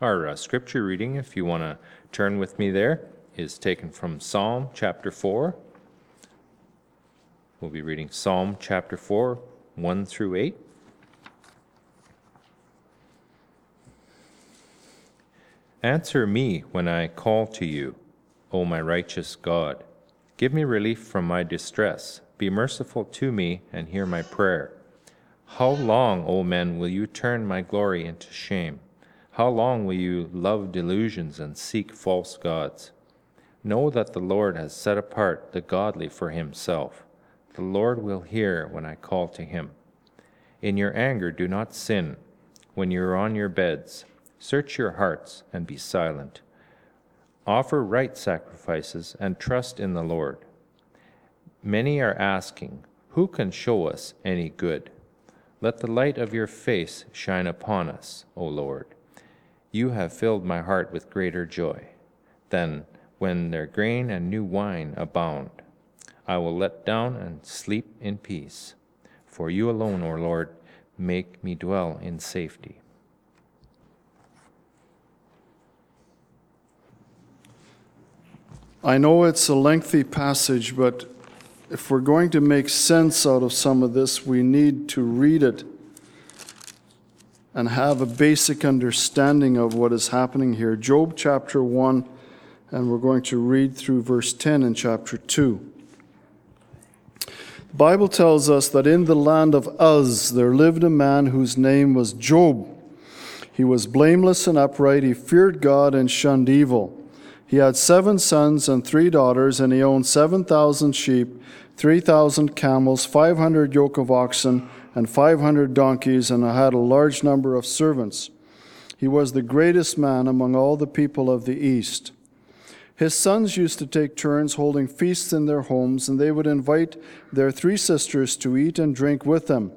Our uh, scripture reading, if you want to turn with me there, is taken from Psalm chapter 4. We'll be reading Psalm chapter 4, 1 through 8. Answer me when I call to you, O my righteous God. Give me relief from my distress. Be merciful to me and hear my prayer. How long, O men, will you turn my glory into shame? How long will you love delusions and seek false gods? Know that the Lord has set apart the godly for himself. The Lord will hear when I call to him. In your anger, do not sin. When you are on your beds, Search your hearts and be silent. Offer right sacrifices and trust in the Lord. Many are asking, Who can show us any good? Let the light of your face shine upon us, O Lord. You have filled my heart with greater joy. than when their grain and new wine abound, I will let down and sleep in peace. For you alone, O Lord, make me dwell in safety. I know it's a lengthy passage, but if we're going to make sense out of some of this, we need to read it and have a basic understanding of what is happening here. Job chapter 1, and we're going to read through verse 10 in chapter 2. The Bible tells us that in the land of Uz there lived a man whose name was Job. He was blameless and upright, he feared God and shunned evil. He had seven sons and three daughters, and he owned 7,000 sheep, 3,000 camels, 500 yoke of oxen, and 500 donkeys, and had a large number of servants. He was the greatest man among all the people of the East. His sons used to take turns holding feasts in their homes, and they would invite their three sisters to eat and drink with them.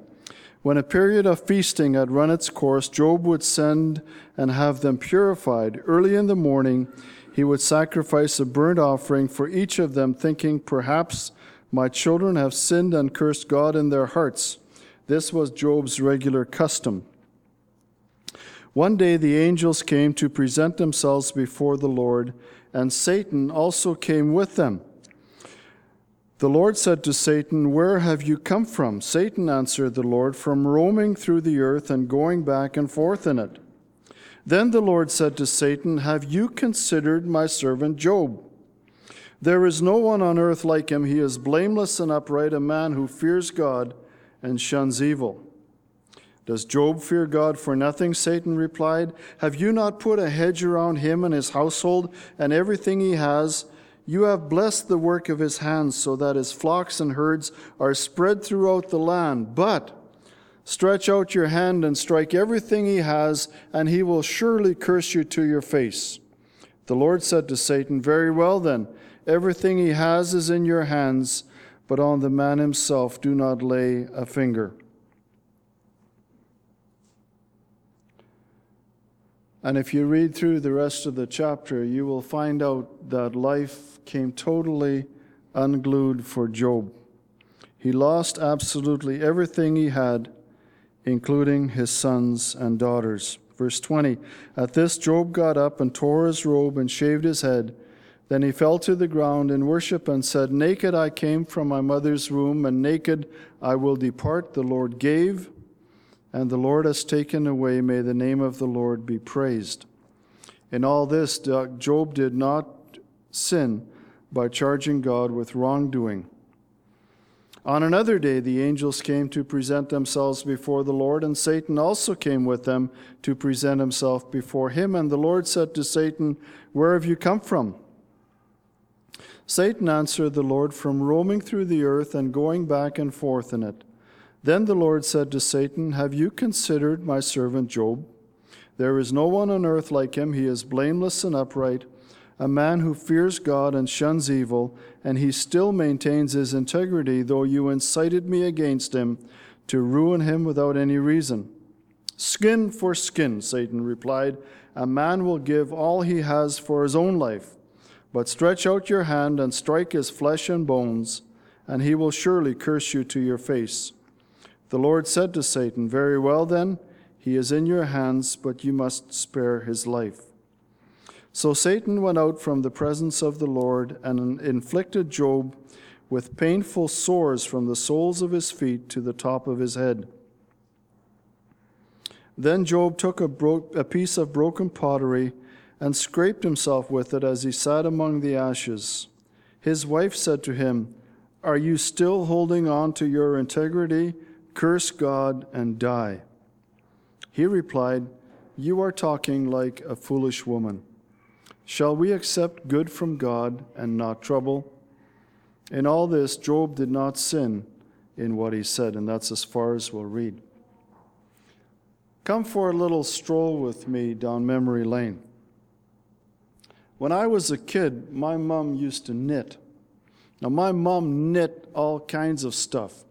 When a period of feasting had run its course, Job would send and have them purified. Early in the morning, he would sacrifice a burnt offering for each of them, thinking, Perhaps my children have sinned and cursed God in their hearts. This was Job's regular custom. One day the angels came to present themselves before the Lord, and Satan also came with them. The Lord said to Satan, Where have you come from? Satan answered the Lord, From roaming through the earth and going back and forth in it. Then the Lord said to Satan, Have you considered my servant Job? There is no one on earth like him. He is blameless and upright, a man who fears God and shuns evil. Does Job fear God for nothing? Satan replied. Have you not put a hedge around him and his household and everything he has? You have blessed the work of his hands so that his flocks and herds are spread throughout the land. But Stretch out your hand and strike everything he has, and he will surely curse you to your face. The Lord said to Satan, Very well then, everything he has is in your hands, but on the man himself do not lay a finger. And if you read through the rest of the chapter, you will find out that life came totally unglued for Job. He lost absolutely everything he had including his sons and daughters. Verse 20 At this, Job got up and tore his robe and shaved his head. Then he fell to the ground in worship and said, Naked I came from my mother's womb, and naked I will depart. The Lord gave, and the Lord has taken away. May the name of the Lord be praised. In all this, Job did not sin by charging God with wrongdoing. On another day, the angels came to present themselves before the Lord, and Satan also came with them to present himself before him. And the Lord said to Satan, Where have you come from? Satan answered the Lord, From roaming through the earth and going back and forth in it. Then the Lord said to Satan, Have you considered my servant Job? There is no one on earth like him. He is blameless and upright a man who fears God and shuns evil, and he still maintains his integrity, though you incited me against him to ruin him without any reason. Skin for skin, Satan replied. A man will give all he has for his own life. But stretch out your hand and strike his flesh and bones, and he will surely curse you to your face. The Lord said to Satan, Very well then He is in your hands, but you must spare his life. So Satan went out from the presence of the Lord and inflicted Job with painful sores from the soles of his feet to the top of his head. Then Job took a, bro- a piece of broken pottery and scraped himself with it as he sat among the ashes. His wife said to him, Are you still holding on to your integrity? Curse God and die. He replied, You are talking like a foolish woman. Shall we accept good from God and not trouble? In all this, Job did not sin in what he said, and that's as far as we'll read. Come for a little stroll with me down memory lane. When I was a kid, my mom used to knit. Now, my mom knit all kinds of stuff.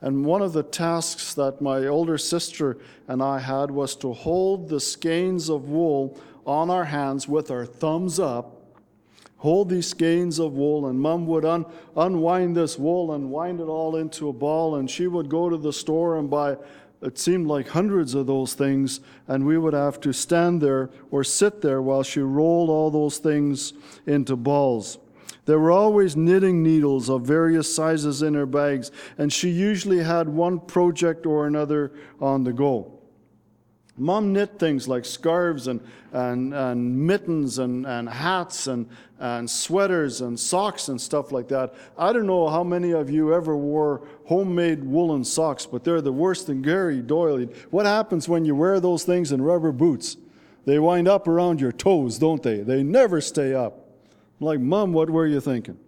And one of the tasks that my older sister and I had was to hold the skeins of wool on our hands with our thumbs up hold these skeins of wool, and mom would un- unwind this wool and wind it all into a ball, and she would go to the store and buy, it seemed like hundreds of those things, and we would have to stand there or sit there while she rolled all those things into balls. There were always knitting needles of various sizes in her bags, and she usually had one project or another on the go. Mom knit things like scarves and, and, and mittens and, and hats and, and sweaters and socks and stuff like that. I don't know how many of you ever wore homemade woolen socks, but they're the worst in Gary Doyle. What happens when you wear those things in rubber boots? They wind up around your toes, don't they? They never stay up. I'm like, Mom, what were you thinking?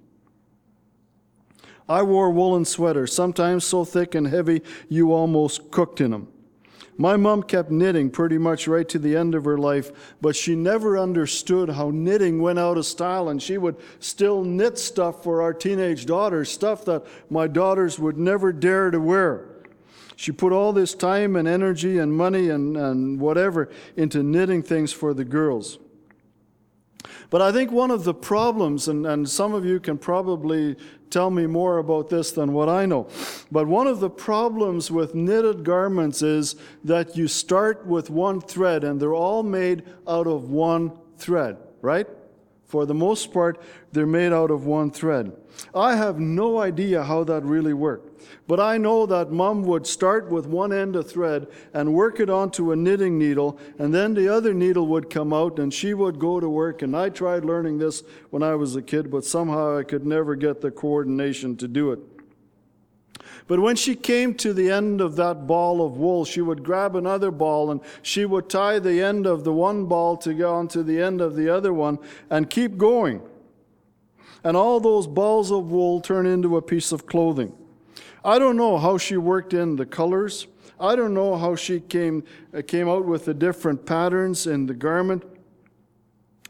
I wore woolen sweaters, sometimes so thick and heavy you almost cooked in them. My mom kept knitting pretty much right to the end of her life, but she never understood how knitting went out of style, and she would still knit stuff for our teenage daughters, stuff that my daughters would never dare to wear. She put all this time and energy and money and, and whatever into knitting things for the girls. But I think one of the problems, and, and some of you can probably tell me more about this than what I know, but one of the problems with knitted garments is that you start with one thread and they're all made out of one thread, right? For the most part, they're made out of one thread. I have no idea how that really worked, but I know that mom would start with one end of thread and work it onto a knitting needle, and then the other needle would come out and she would go to work. And I tried learning this when I was a kid, but somehow I could never get the coordination to do it. But when she came to the end of that ball of wool, she would grab another ball and she would tie the end of the one ball to go onto the end of the other one and keep going. And all those balls of wool turn into a piece of clothing. I don't know how she worked in the colors. I don't know how she came, uh, came out with the different patterns in the garment.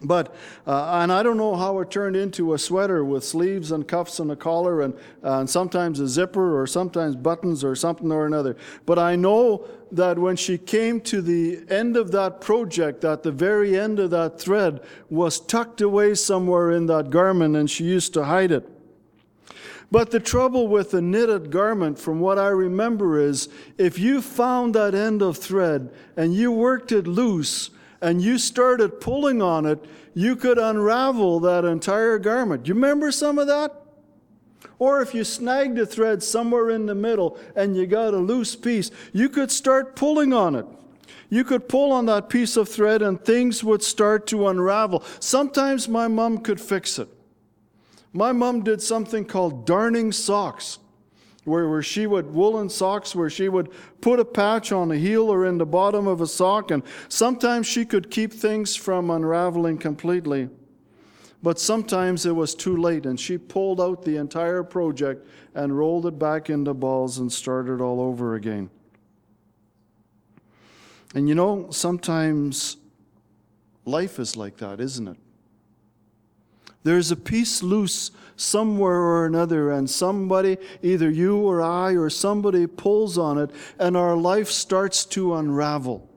But, uh, and I don't know how it turned into a sweater with sleeves and cuffs and a collar and, uh, and sometimes a zipper or sometimes buttons or something or another. But I know that when she came to the end of that project, that the very end of that thread was tucked away somewhere in that garment and she used to hide it. But the trouble with a knitted garment, from what I remember, is if you found that end of thread and you worked it loose, and you started pulling on it, you could unravel that entire garment. You remember some of that? Or if you snagged a thread somewhere in the middle and you got a loose piece, you could start pulling on it. You could pull on that piece of thread and things would start to unravel. Sometimes my mom could fix it. My mom did something called darning socks where, where she would, woolen socks, where she would put a patch on the heel or in the bottom of a sock, and sometimes she could keep things from unraveling completely. But sometimes it was too late, and she pulled out the entire project and rolled it back into balls and started all over again. And you know, sometimes life is like that, isn't it? There's a piece loose somewhere or another, and somebody, either you or I or somebody, pulls on it, and our life starts to unravel.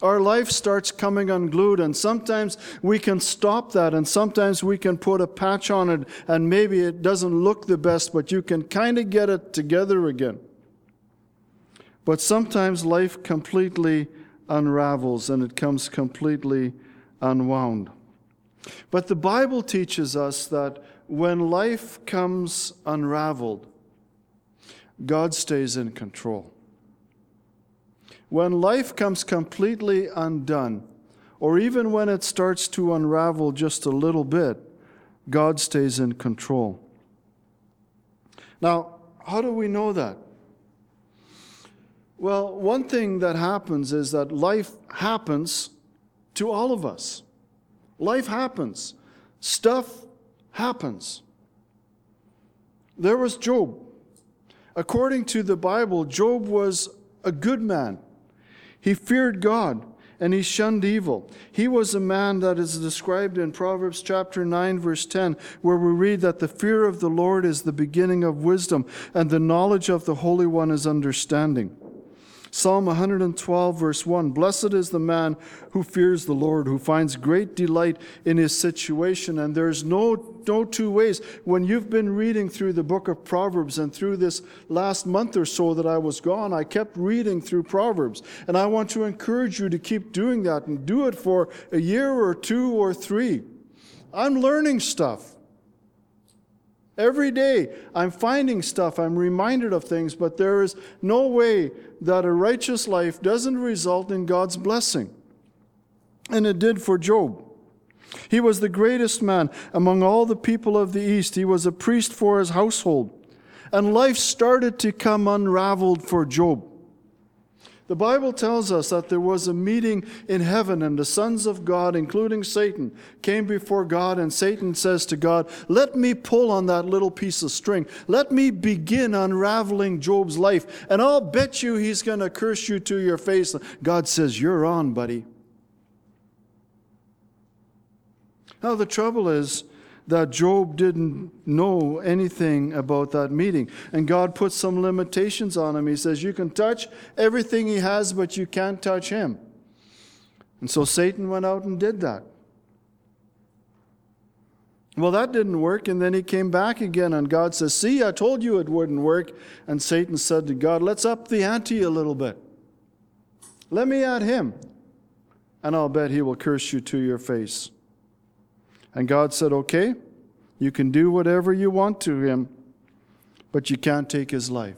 Our life starts coming unglued, and sometimes we can stop that, and sometimes we can put a patch on it, and maybe it doesn't look the best, but you can kind of get it together again. But sometimes life completely unravels and it comes completely unwound. But the Bible teaches us that when life comes unraveled, God stays in control. When life comes completely undone, or even when it starts to unravel just a little bit, God stays in control. Now, how do we know that? Well, one thing that happens is that life happens to all of us. Life happens. Stuff happens. There was Job. According to the Bible, Job was a good man. He feared God and he shunned evil. He was a man that is described in Proverbs chapter 9, verse 10, where we read that the fear of the Lord is the beginning of wisdom, and the knowledge of the Holy One is understanding. Psalm 112, verse 1 Blessed is the man who fears the Lord, who finds great delight in his situation. And there's no, no two ways. When you've been reading through the book of Proverbs and through this last month or so that I was gone, I kept reading through Proverbs. And I want to encourage you to keep doing that and do it for a year or two or three. I'm learning stuff. Every day I'm finding stuff, I'm reminded of things, but there is no way that a righteous life doesn't result in God's blessing. And it did for Job. He was the greatest man among all the people of the East. He was a priest for his household. And life started to come unraveled for Job. The Bible tells us that there was a meeting in heaven, and the sons of God, including Satan, came before God, and Satan says to God, Let me pull on that little piece of string. Let me begin unraveling Job's life, and I'll bet you he's going to curse you to your face. God says, You're on, buddy. Now, the trouble is, that Job didn't know anything about that meeting. And God put some limitations on him. He says, You can touch everything he has, but you can't touch him. And so Satan went out and did that. Well, that didn't work, and then he came back again, and God says, See, I told you it wouldn't work. And Satan said to God, Let's up the ante a little bit. Let me at him, and I'll bet he will curse you to your face. And God said, Okay, you can do whatever you want to him, but you can't take his life.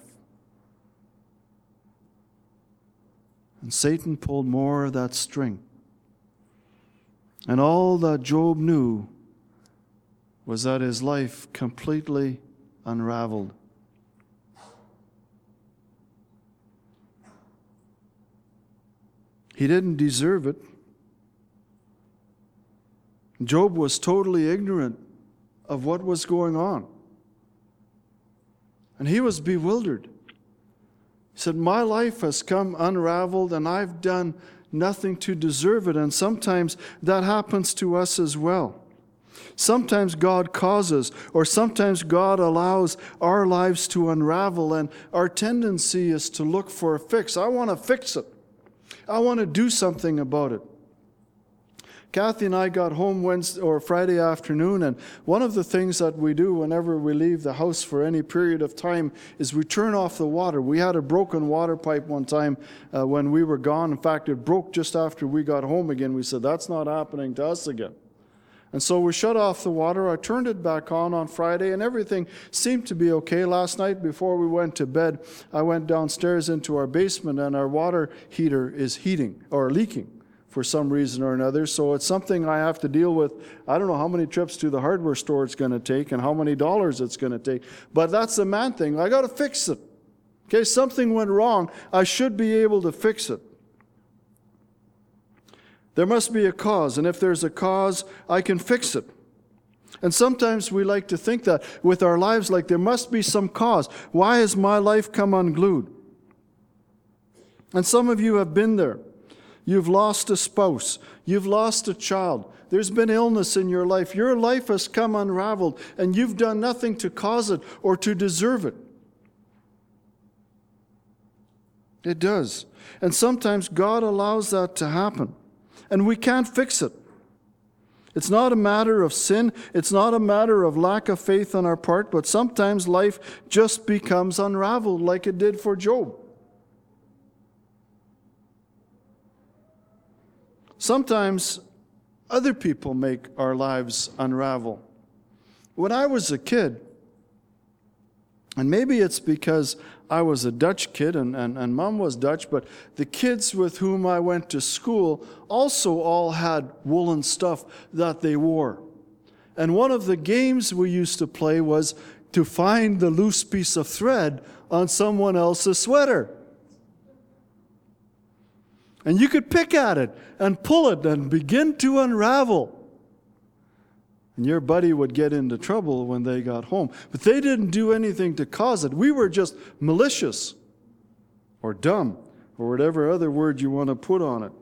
And Satan pulled more of that string. And all that Job knew was that his life completely unraveled. He didn't deserve it. Job was totally ignorant of what was going on. And he was bewildered. He said, My life has come unraveled and I've done nothing to deserve it. And sometimes that happens to us as well. Sometimes God causes, or sometimes God allows our lives to unravel, and our tendency is to look for a fix. I want to fix it, I want to do something about it. Kathy and I got home Wednesday or Friday afternoon, and one of the things that we do whenever we leave the house for any period of time is we turn off the water. We had a broken water pipe one time uh, when we were gone. In fact, it broke just after we got home again. We said, That's not happening to us again. And so we shut off the water. I turned it back on on Friday, and everything seemed to be okay. Last night, before we went to bed, I went downstairs into our basement, and our water heater is heating or leaking for some reason or another. So it's something I have to deal with. I don't know how many trips to the hardware store it's going to take and how many dollars it's going to take. But that's the man thing. I got to fix it. Okay, something went wrong. I should be able to fix it. There must be a cause, and if there's a cause, I can fix it. And sometimes we like to think that with our lives, like there must be some cause. Why has my life come unglued? And some of you have been there. You've lost a spouse. You've lost a child. There's been illness in your life. Your life has come unraveled, and you've done nothing to cause it or to deserve it. It does. And sometimes God allows that to happen, and we can't fix it. It's not a matter of sin, it's not a matter of lack of faith on our part, but sometimes life just becomes unraveled like it did for Job. Sometimes other people make our lives unravel. When I was a kid, and maybe it's because I was a Dutch kid and, and, and mom was Dutch, but the kids with whom I went to school also all had woolen stuff that they wore. And one of the games we used to play was to find the loose piece of thread on someone else's sweater. And you could pick at it and pull it and begin to unravel. And your buddy would get into trouble when they got home. But they didn't do anything to cause it. We were just malicious or dumb or whatever other word you want to put on it.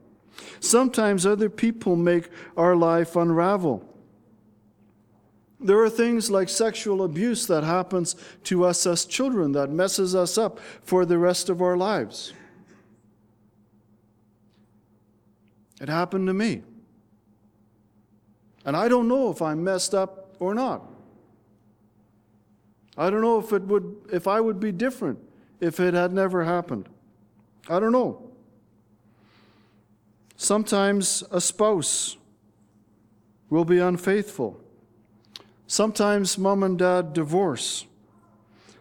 Sometimes other people make our life unravel. There are things like sexual abuse that happens to us as children that messes us up for the rest of our lives. It happened to me. And I don't know if I'm messed up or not. I don't know if it would if I would be different if it had never happened. I don't know. Sometimes a spouse will be unfaithful. Sometimes mom and dad divorce.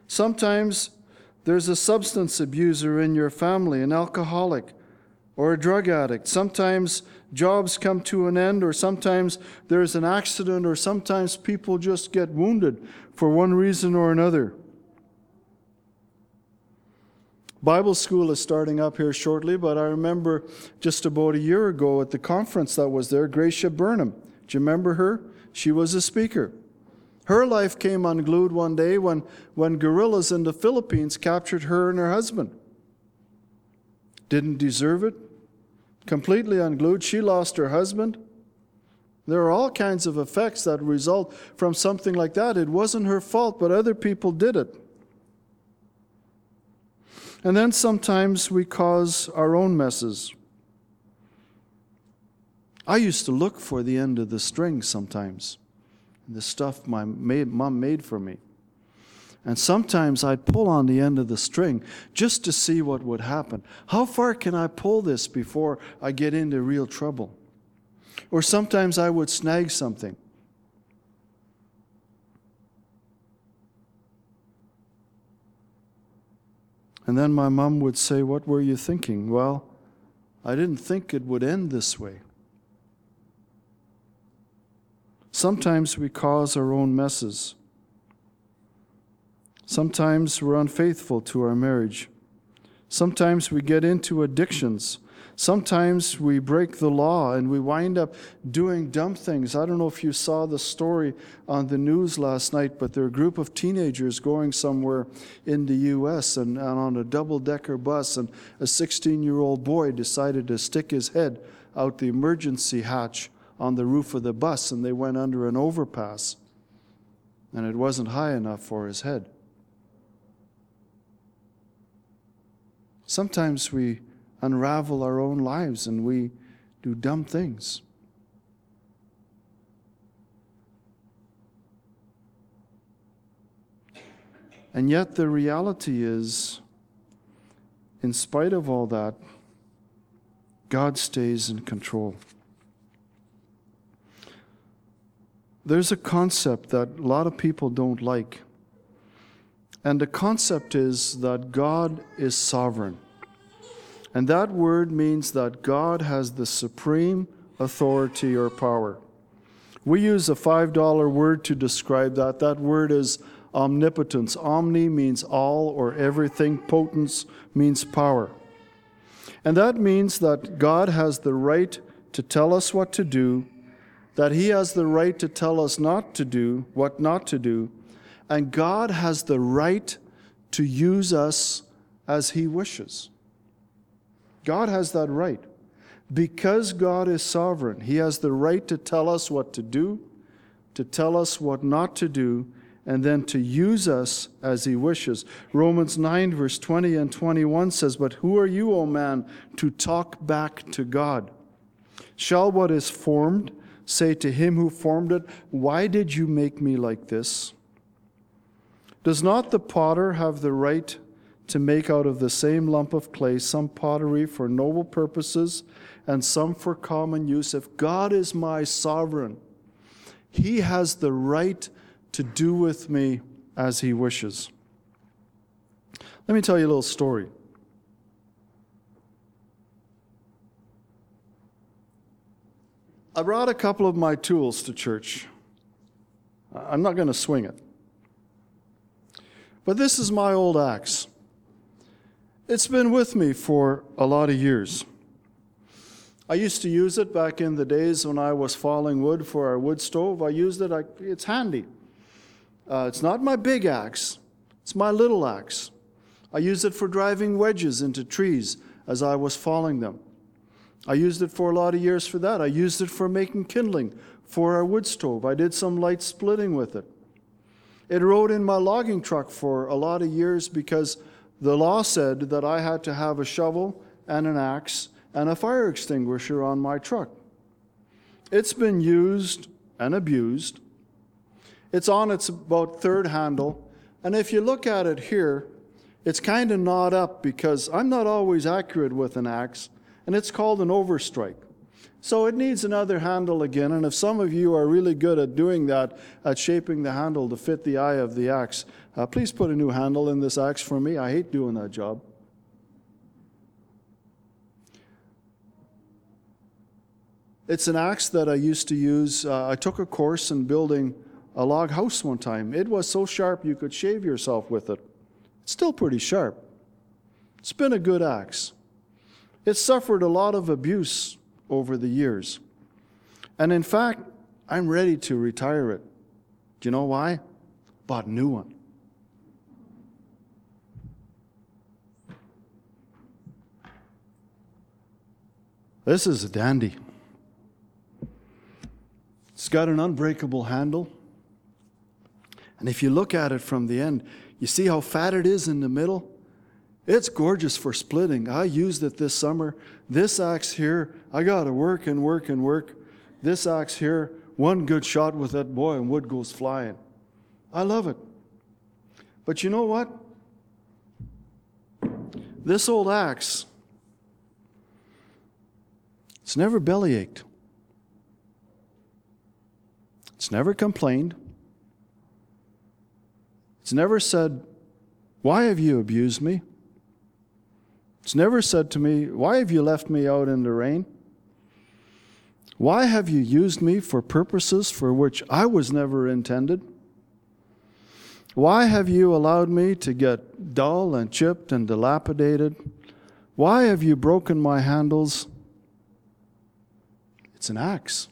Sometimes there's a substance abuser in your family, an alcoholic or a drug addict. Sometimes jobs come to an end, or sometimes there's an accident, or sometimes people just get wounded for one reason or another. Bible school is starting up here shortly, but I remember just about a year ago at the conference that was there, Gracia Burnham. Do you remember her? She was a speaker. Her life came unglued one day when, when guerrillas in the Philippines captured her and her husband. Didn't deserve it, completely unglued. She lost her husband. There are all kinds of effects that result from something like that. It wasn't her fault, but other people did it. And then sometimes we cause our own messes. I used to look for the end of the string sometimes, the stuff my mom made for me. And sometimes I'd pull on the end of the string just to see what would happen. How far can I pull this before I get into real trouble? Or sometimes I would snag something. And then my mom would say, What were you thinking? Well, I didn't think it would end this way. Sometimes we cause our own messes. Sometimes we're unfaithful to our marriage. Sometimes we get into addictions. Sometimes we break the law and we wind up doing dumb things. I don't know if you saw the story on the news last night, but there are a group of teenagers going somewhere in the U.S. and, and on a double decker bus, and a 16 year old boy decided to stick his head out the emergency hatch on the roof of the bus, and they went under an overpass, and it wasn't high enough for his head. Sometimes we unravel our own lives and we do dumb things. And yet, the reality is, in spite of all that, God stays in control. There's a concept that a lot of people don't like. And the concept is that God is sovereign. And that word means that God has the supreme authority or power. We use a $5 word to describe that. That word is omnipotence. Omni means all or everything, potence means power. And that means that God has the right to tell us what to do, that He has the right to tell us not to do, what not to do, and God has the right to use us as He wishes. God has that right. Because God is sovereign, He has the right to tell us what to do, to tell us what not to do, and then to use us as He wishes. Romans 9, verse 20 and 21 says, But who are you, O man, to talk back to God? Shall what is formed say to him who formed it, Why did you make me like this? Does not the potter have the right to make out of the same lump of clay some pottery for noble purposes and some for common use. If God is my sovereign, He has the right to do with me as He wishes. Let me tell you a little story. I brought a couple of my tools to church. I'm not going to swing it. But this is my old axe. It's been with me for a lot of years. I used to use it back in the days when I was falling wood for our wood stove. I used it, I, it's handy. Uh, it's not my big axe, it's my little axe. I used it for driving wedges into trees as I was falling them. I used it for a lot of years for that. I used it for making kindling for our wood stove. I did some light splitting with it. It rode in my logging truck for a lot of years because the law said that I had to have a shovel and an axe and a fire extinguisher on my truck. It's been used and abused. It's on its about third handle. And if you look at it here, it's kind of gnawed up because I'm not always accurate with an axe and it's called an overstrike. So it needs another handle again, and if some of you are really good at doing that, at shaping the handle to fit the eye of the axe, uh, please put a new handle in this axe for me. I hate doing that job. It's an axe that I used to use. Uh, I took a course in building a log house one time. It was so sharp you could shave yourself with it. It's still pretty sharp. It's been a good axe. It suffered a lot of abuse over the years. And in fact, I'm ready to retire it. Do you know why? Bought a new one. This is a dandy. It's got an unbreakable handle. And if you look at it from the end, you see how fat it is in the middle? It's gorgeous for splitting. I used it this summer. This axe here, I got to work and work and work. This axe here, one good shot with that boy and wood goes flying. I love it. But you know what? This old axe, it's never belly ached. It's never complained. It's never said, Why have you abused me? It's never said to me, Why have you left me out in the rain? Why have you used me for purposes for which I was never intended? Why have you allowed me to get dull and chipped and dilapidated? Why have you broken my handles? It's an axe.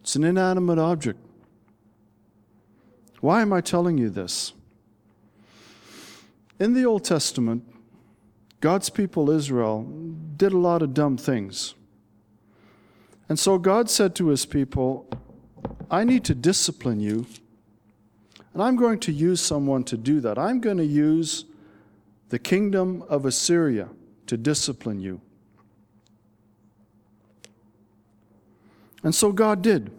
It's an inanimate object. Why am I telling you this? In the Old Testament, God's people, Israel, did a lot of dumb things. And so God said to his people, I need to discipline you, and I'm going to use someone to do that. I'm going to use the kingdom of Assyria to discipline you. And so God did.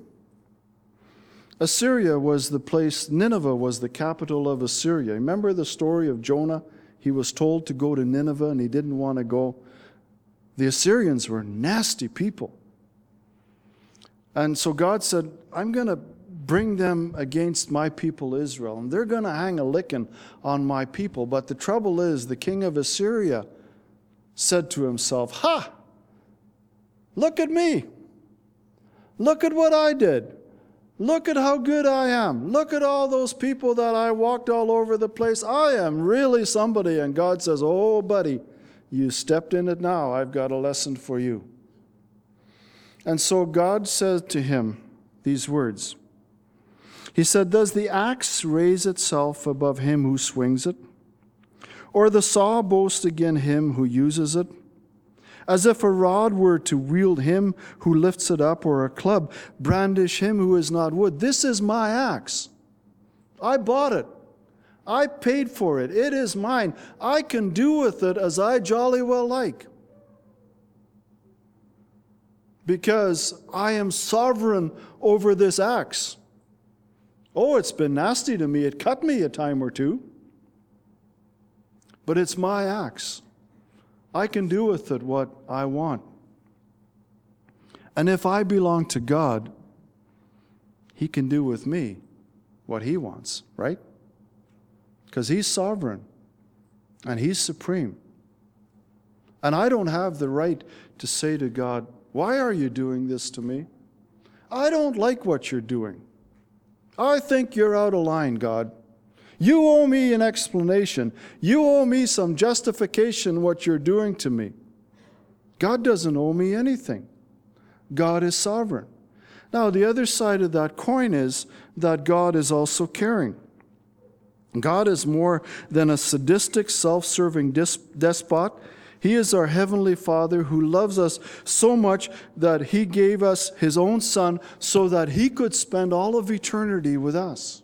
Assyria was the place, Nineveh was the capital of Assyria. Remember the story of Jonah? He was told to go to Nineveh and he didn't want to go. The Assyrians were nasty people. And so God said, I'm going to bring them against my people Israel, and they're going to hang a licking on my people. But the trouble is, the king of Assyria said to himself, Ha! Look at me! Look at what I did. Look at how good I am. Look at all those people that I walked all over the place. I am really somebody. And God says, Oh, buddy, you stepped in it now. I've got a lesson for you. And so God said to him these words He said, Does the axe raise itself above him who swings it? Or the saw boast against him who uses it? As if a rod were to wield him who lifts it up, or a club brandish him who is not wood. This is my axe. I bought it. I paid for it. It is mine. I can do with it as I jolly well like. Because I am sovereign over this axe. Oh, it's been nasty to me. It cut me a time or two. But it's my axe. I can do with it what I want. And if I belong to God, He can do with me what He wants, right? Because He's sovereign and He's supreme. And I don't have the right to say to God, Why are you doing this to me? I don't like what you're doing. I think you're out of line, God. You owe me an explanation. You owe me some justification what you're doing to me. God doesn't owe me anything. God is sovereign. Now, the other side of that coin is that God is also caring. God is more than a sadistic, self serving despot. He is our Heavenly Father who loves us so much that He gave us His own Son so that He could spend all of eternity with us.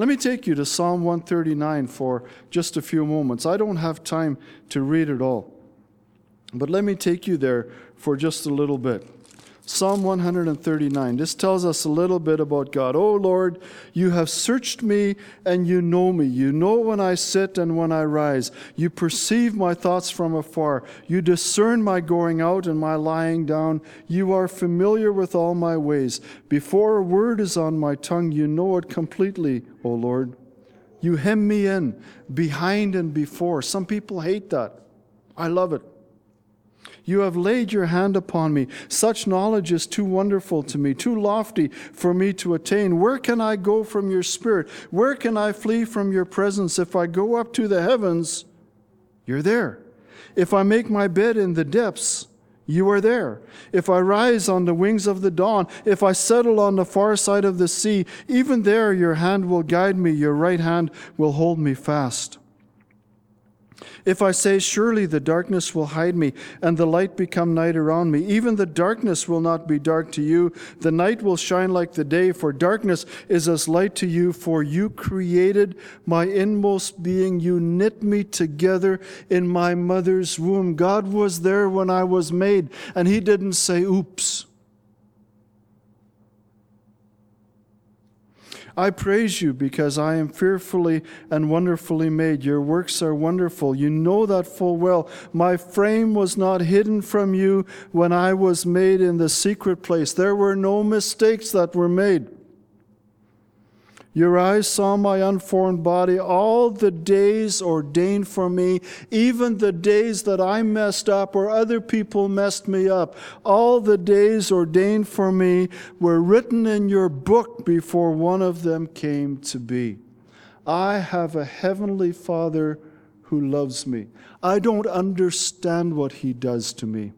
Let me take you to Psalm 139 for just a few moments. I don't have time to read it all, but let me take you there for just a little bit. Psalm 139. This tells us a little bit about God. Oh Lord, you have searched me and you know me. You know when I sit and when I rise. You perceive my thoughts from afar. You discern my going out and my lying down. You are familiar with all my ways. Before a word is on my tongue, you know it completely, O Lord. You hem me in, behind and before. Some people hate that. I love it. You have laid your hand upon me. Such knowledge is too wonderful to me, too lofty for me to attain. Where can I go from your spirit? Where can I flee from your presence? If I go up to the heavens, you're there. If I make my bed in the depths, you are there. If I rise on the wings of the dawn, if I settle on the far side of the sea, even there your hand will guide me, your right hand will hold me fast. If I say, Surely the darkness will hide me, and the light become night around me, even the darkness will not be dark to you. The night will shine like the day, for darkness is as light to you. For you created my inmost being. You knit me together in my mother's womb. God was there when I was made, and He didn't say, Oops. I praise you because I am fearfully and wonderfully made. Your works are wonderful. You know that full well. My frame was not hidden from you when I was made in the secret place. There were no mistakes that were made. Your eyes saw my unformed body, all the days ordained for me, even the days that I messed up or other people messed me up. All the days ordained for me were written in your book before one of them came to be. I have a heavenly Father who loves me. I don't understand what he does to me.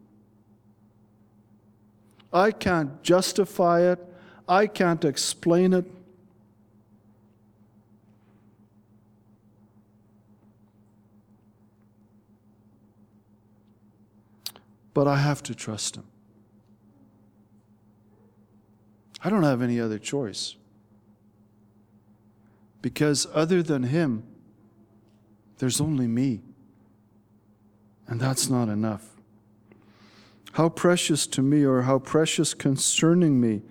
I can't justify it. I can't explain it. But I have to trust Him. I don't have any other choice. Because other than Him, there's only me. And that's not enough. How precious to me, or how precious concerning me,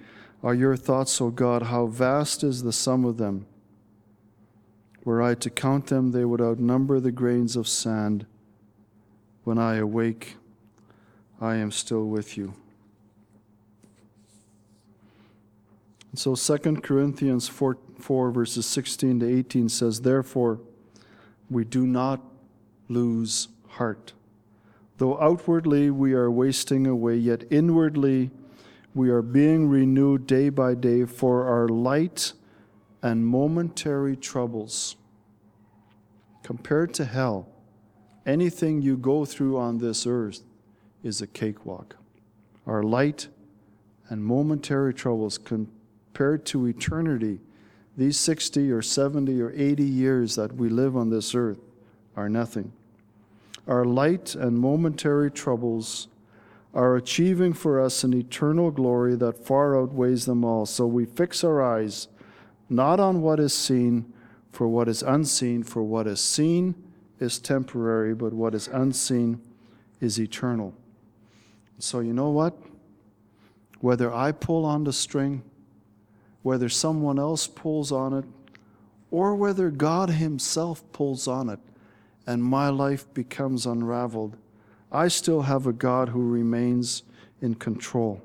are your thoughts, O God. How vast is the sum of them. Were I to count them, they would outnumber the grains of sand. When I awake, I am still with you. And so 2 Corinthians 4, 4, verses 16 to 18 says, Therefore, we do not lose heart. Though outwardly we are wasting away, yet inwardly we are being renewed day by day for our light and momentary troubles. Compared to hell, anything you go through on this earth is a cakewalk. Our light and momentary troubles compared to eternity, these 60 or 70 or 80 years that we live on this earth are nothing. Our light and momentary troubles are achieving for us an eternal glory that far outweighs them all. So we fix our eyes not on what is seen, for what is unseen, for what is seen is temporary, but what is unseen is eternal. So, you know what? Whether I pull on the string, whether someone else pulls on it, or whether God Himself pulls on it, and my life becomes unraveled, I still have a God who remains in control.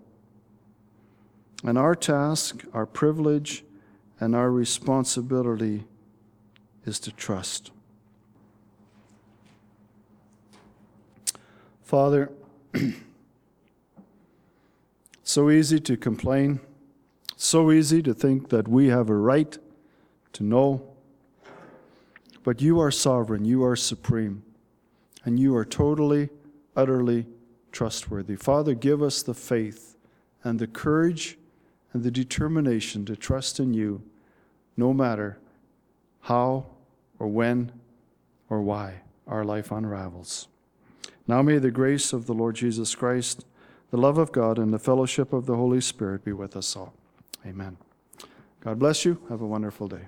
And our task, our privilege, and our responsibility is to trust. Father, so easy to complain, so easy to think that we have a right to know, but you are sovereign, you are supreme, and you are totally, utterly trustworthy. Father, give us the faith and the courage and the determination to trust in you no matter how or when or why our life unravels. Now may the grace of the Lord Jesus Christ, the love of God, and the fellowship of the Holy Spirit be with us all. Amen. God bless you. Have a wonderful day.